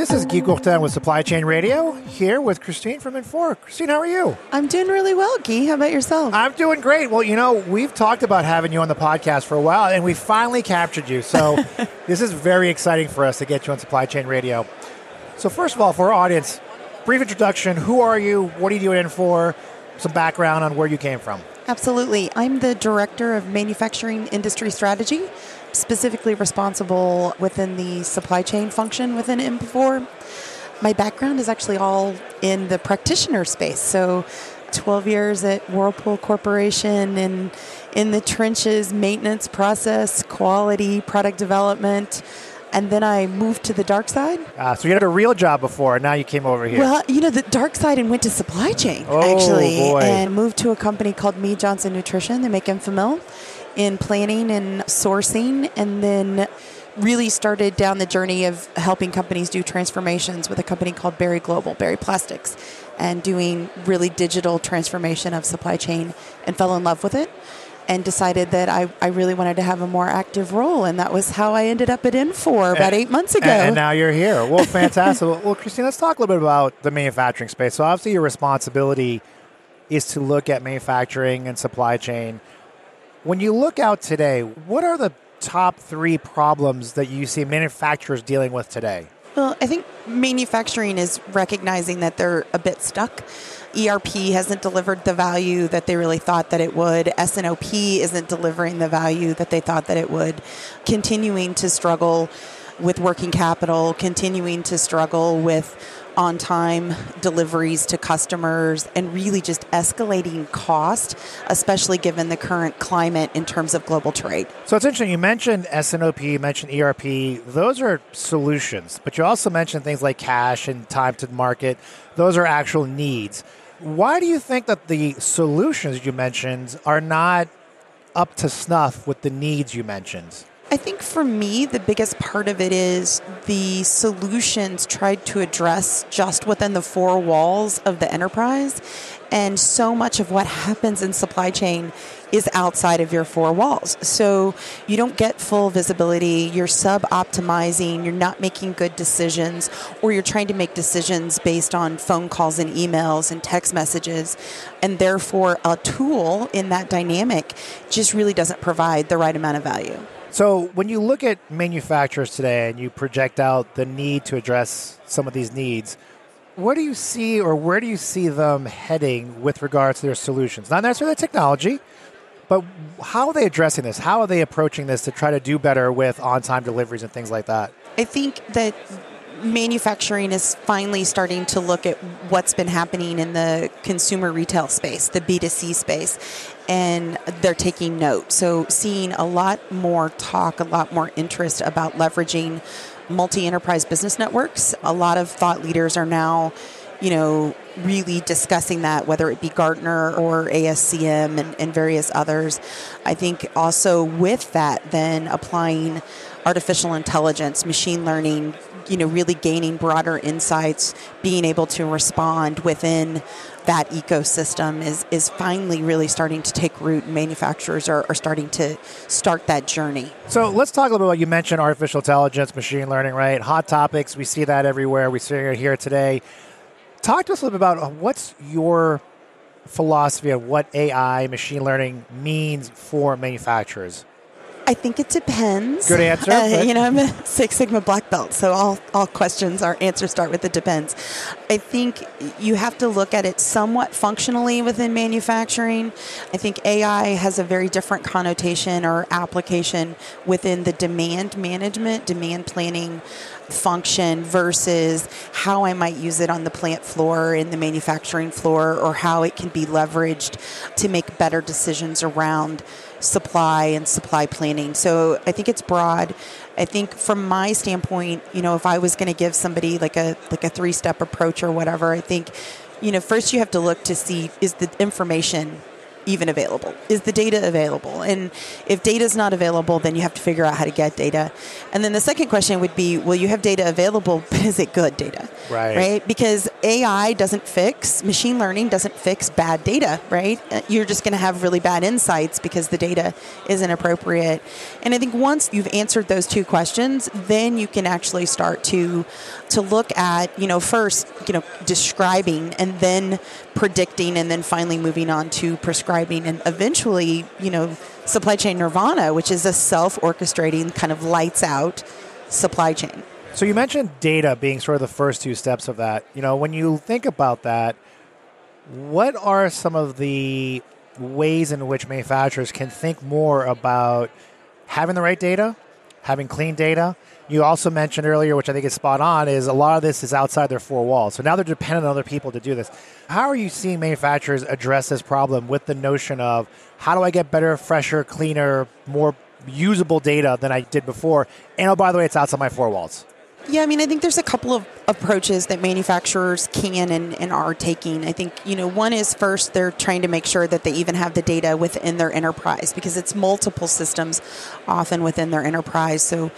This is Guy Courtin with Supply Chain Radio, here with Christine from Infor. Christine, how are you? I'm doing really well, Guy. How about yourself? I'm doing great. Well, you know, we've talked about having you on the podcast for a while, and we finally captured you. So this is very exciting for us to get you on Supply Chain Radio. So first of all, for our audience, brief introduction. Who are you? What are you doing Infor? Some background on where you came from. Absolutely. I'm the Director of Manufacturing Industry Strategy specifically responsible within the supply chain function within Infor. My background is actually all in the practitioner space. So 12 years at Whirlpool Corporation and in the trenches, maintenance process, quality, product development. And then I moved to the dark side. Uh, so you had a real job before, and now you came over here. Well, you know, the dark side and went to supply chain, oh, actually. Boy. And moved to a company called Mead Johnson Nutrition. They make Enfamil in planning and sourcing, and then really started down the journey of helping companies do transformations with a company called Berry Global, Berry Plastics, and doing really digital transformation of supply chain and fell in love with it and decided that I, I really wanted to have a more active role. And that was how I ended up at Infor about and, eight months ago. And, and now you're here. Well, fantastic. well, Christine, let's talk a little bit about the manufacturing space. So, obviously, your responsibility is to look at manufacturing and supply chain when you look out today, what are the top three problems that you see manufacturers dealing with today? Well, I think manufacturing is recognizing that they're a bit stuck. ERP hasn't delivered the value that they really thought that it would. S&OP isn't delivering the value that they thought that it would. Continuing to struggle with working capital, continuing to struggle with on time deliveries to customers and really just escalating cost, especially given the current climate in terms of global trade. So it's interesting. You mentioned S&OP, you mentioned ERP. Those are solutions, but you also mentioned things like cash and time to market. Those are actual needs. Why do you think that the solutions you mentioned are not up to snuff with the needs you mentioned? I think for me, the biggest part of it is the solutions tried to address just within the four walls of the enterprise. And so much of what happens in supply chain is outside of your four walls. So you don't get full visibility, you're sub optimizing, you're not making good decisions, or you're trying to make decisions based on phone calls and emails and text messages. And therefore, a tool in that dynamic just really doesn't provide the right amount of value. So, when you look at manufacturers today and you project out the need to address some of these needs, where do you see or where do you see them heading with regards to their solutions? Not necessarily the technology, but how are they addressing this? How are they approaching this to try to do better with on time deliveries and things like that? I think that manufacturing is finally starting to look at what's been happening in the consumer retail space, the B2C space, and they're taking note. So, seeing a lot more talk, a lot more interest about leveraging multi enterprise business networks. A lot of thought leaders are now you know, really discussing that, whether it be Gartner or ASCM and, and, various others. I think also with that, then applying artificial intelligence, machine learning, you know, really gaining broader insights, being able to respond within that ecosystem is, is finally really starting to take root and manufacturers are, are starting to start that journey. So let's talk a little bit about, you mentioned artificial intelligence, machine learning, right? Hot topics, we see that everywhere. We see it here today. Talk to us a little bit about uh, what's your philosophy of what AI, machine learning means for manufacturers. I think it depends. Good answer. Uh, you know, I'm a Six Sigma black belt, so all, all questions, our answers start with it depends. I think you have to look at it somewhat functionally within manufacturing. I think AI has a very different connotation or application within the demand management, demand planning function versus how I might use it on the plant floor, in the manufacturing floor, or how it can be leveraged to make better decisions around supply and supply planning. So I think it's broad. I think from my standpoint, you know, if I was going to give somebody like a like a three step approach or whatever, I think, you know, first you have to look to see is the information even available? Is the data available? And if data is not available, then you have to figure out how to get data. And then the second question would be, well, you have data available, but is it good data? Right. Right? Because AI doesn't fix, machine learning doesn't fix bad data, right? Uh, You're just going to have really bad insights because the data isn't appropriate. And I think once you've answered those two questions, then you can actually start to to look at, you know, first, you know, describing and then predicting and then finally moving on to prescribing and eventually, you know, supply chain nirvana, which is a self-orchestrating kind of lights out supply chain. So you mentioned data being sort of the first two steps of that. You know, when you think about that, what are some of the ways in which manufacturers can think more about having the right data, having clean data? You also mentioned earlier, which I think is spot on, is a lot of this is outside their four walls. So now they're dependent on other people to do this. How are you seeing manufacturers address this problem with the notion of how do I get better, fresher, cleaner, more usable data than I did before? And oh, by the way, it's outside my four walls. Yeah, I mean, I think there's a couple of approaches that manufacturers can and, and are taking. I think, you know, one is first they're trying to make sure that they even have the data within their enterprise because it's multiple systems often within their enterprise. So,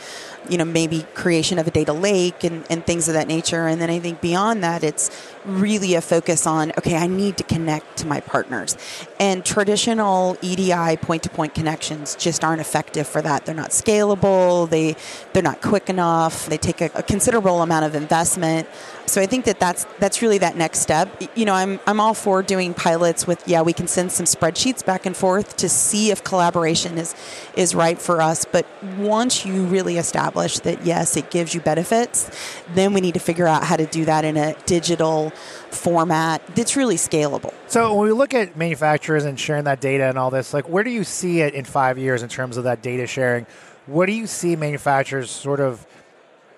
you know, maybe creation of a data lake and, and things of that nature. And then I think beyond that, it's really a focus on, okay, I need to connect to my partners. And traditional EDI point to point connections just aren't effective for that. They're not scalable, they, they're not quick enough, they take a, a considerable amount of investment. So I think that that's that's really that next step. You know, I'm I'm all for doing pilots with yeah, we can send some spreadsheets back and forth to see if collaboration is is right for us, but once you really establish that yes, it gives you benefits, then we need to figure out how to do that in a digital format that's really scalable. So when we look at manufacturers and sharing that data and all this, like where do you see it in five years in terms of that data sharing? What do you see manufacturers sort of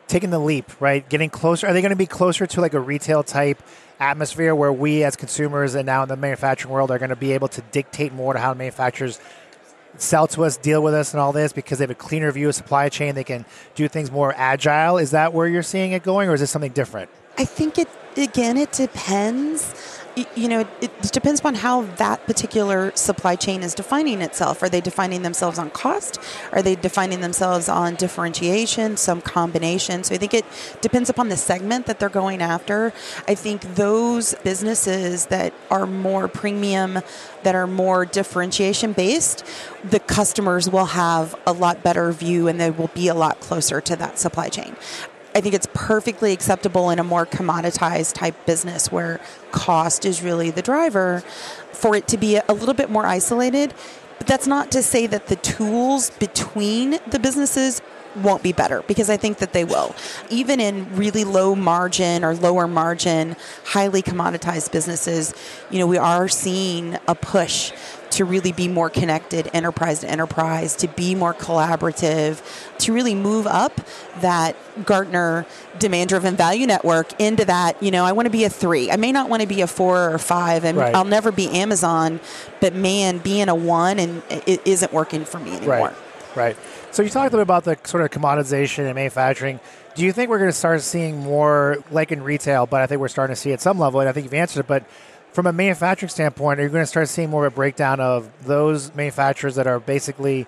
taking the leap, right? Getting closer? Are they going to be closer to like a retail type atmosphere where we as consumers and now in the manufacturing world are going to be able to dictate more to how manufacturers sell to us, deal with us, and all this because they have a cleaner view of supply chain? They can do things more agile. Is that where you're seeing it going, or is it something different? I think it again. It depends. You know, it depends upon how that particular supply chain is defining itself. Are they defining themselves on cost? Are they defining themselves on differentiation? Some combination. So I think it depends upon the segment that they're going after. I think those businesses that are more premium, that are more differentiation based, the customers will have a lot better view and they will be a lot closer to that supply chain. I think it's perfectly acceptable in a more commoditized type business where cost is really the driver for it to be a little bit more isolated. But that's not to say that the tools between the businesses won't be better because I think that they will. Even in really low margin or lower margin, highly commoditized businesses, you know, we are seeing a push to really be more connected enterprise to enterprise, to be more collaborative, to really move up that Gartner demand driven value network into that, you know, I want to be a three. I may not want to be a four or five, and Right. I'll never be Amazon, but man, being a one and it isn't working for me anymore. Right. Right. So you talked a little bit about the sort of commoditization and manufacturing. Do you think we're going to start seeing more, like in retail, but I think we're starting to see at some level, and I think you've answered it, but from a manufacturing standpoint, are you going to start seeing more of a breakdown of those manufacturers that are basically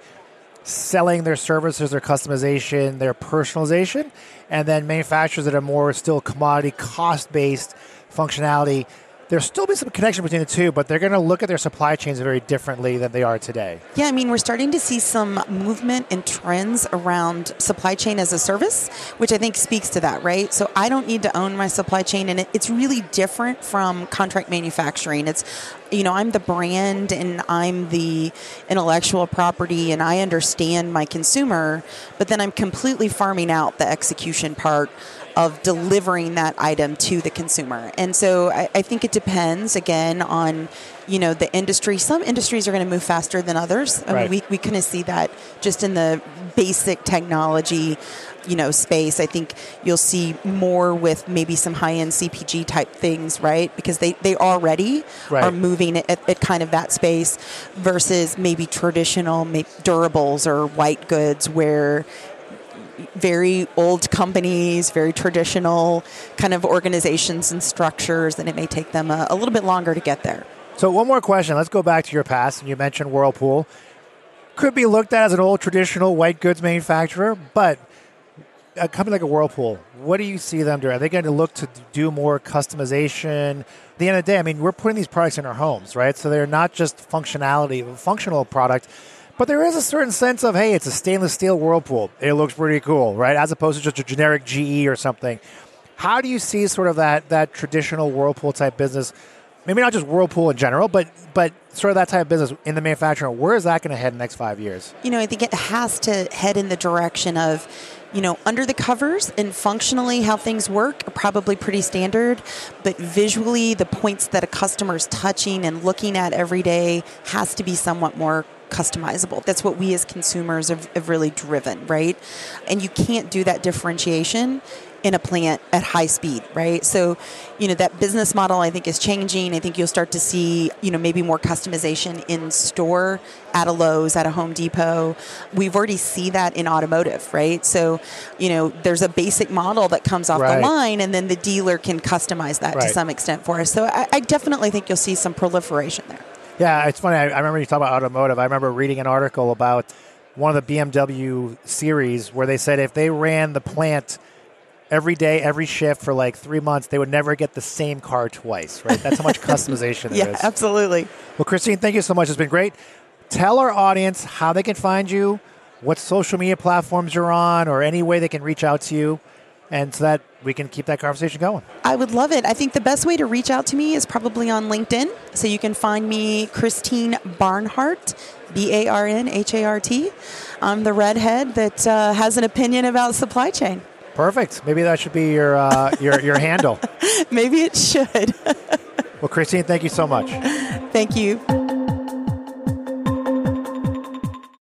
selling their services, their customization, their personalization, and then manufacturers that are more still commodity cost based functionality? There'll still be some connection between the two, but they're going to look at their supply chains very differently than they are today. Yeah, I mean, we're starting to see some movement and trends around supply chain as a service, which I think speaks to that, right? So I don't need to own my supply chain, and it's really different from contract manufacturing. It's, you know, I'm the brand and I'm the intellectual property, and I understand my consumer, but then I'm completely farming out the execution part of delivering that item to the consumer. And so I, I think it depends again on you know the industry. Some industries are going to move faster than others. I Right. mean, we we kind of see that just in the basic technology. You know, space. I think you'll see more with maybe some high-end CPG type things, right? Because they they already Right. are moving at, at kind of that space, versus maybe traditional durables or white goods, where very old companies, very traditional kind of organizations and structures, and it may take them a, a little bit longer to get there. So one more question. Let's go back to your past. And you mentioned Whirlpool. Could be looked at as an old traditional white goods manufacturer, but a company like a Whirlpool, what do you see them doing? Are they going to look to do more customization? At the end of the day, I mean, we're putting these products in our homes, right? So they're not just functionality, functional product, but there is a certain sense of, hey, it's a stainless steel Whirlpool. It looks pretty cool, right? As opposed to just a generic GE or something. How do you see sort of that that traditional Whirlpool type business? Maybe not just Whirlpool in general, but but sort of that type of business in the manufacturing. Where is that going to head in the next five years? You know, I think it has to head in the direction of you know, under the covers and functionally how things work are probably pretty standard, but visually the points that a customer is touching and looking at every day has to be somewhat more customizable. That's what we as consumers have, have really driven, right? And you can't do that differentiation in a plant at high speed, right? So, you know, that business model I think is changing. I think you'll start to see, you know, maybe more customization in store at a Lowe's, at a Home Depot. We've already see that in automotive, right? So, you know, there's a basic model that comes off right. the line and then the dealer can customize that right. to some extent for us. So I, I definitely think you'll see some proliferation there. Yeah, it's funny. I, I remember you talk about automotive. I remember reading an article about one of the BMW series where they said if they ran the plant every day, every shift for like three months, they would never get the same car twice, right? That's how much customization there yeah, is. absolutely. Well, Christine, thank you so much. It's been great. Tell our audience how they can find you, what social media platforms you're on, or any way they can reach out to you, and so that we can keep that conversation going. I would love it. I think the best way to reach out to me is probably on LinkedIn. So you can find me, Christine Barnhart, B A R N H A R T. I'm the redhead that uh, has an opinion about supply chain. Perfect. Maybe that should be your uh, your your handle. Maybe it should. well, Christine, thank you so much. Thank you.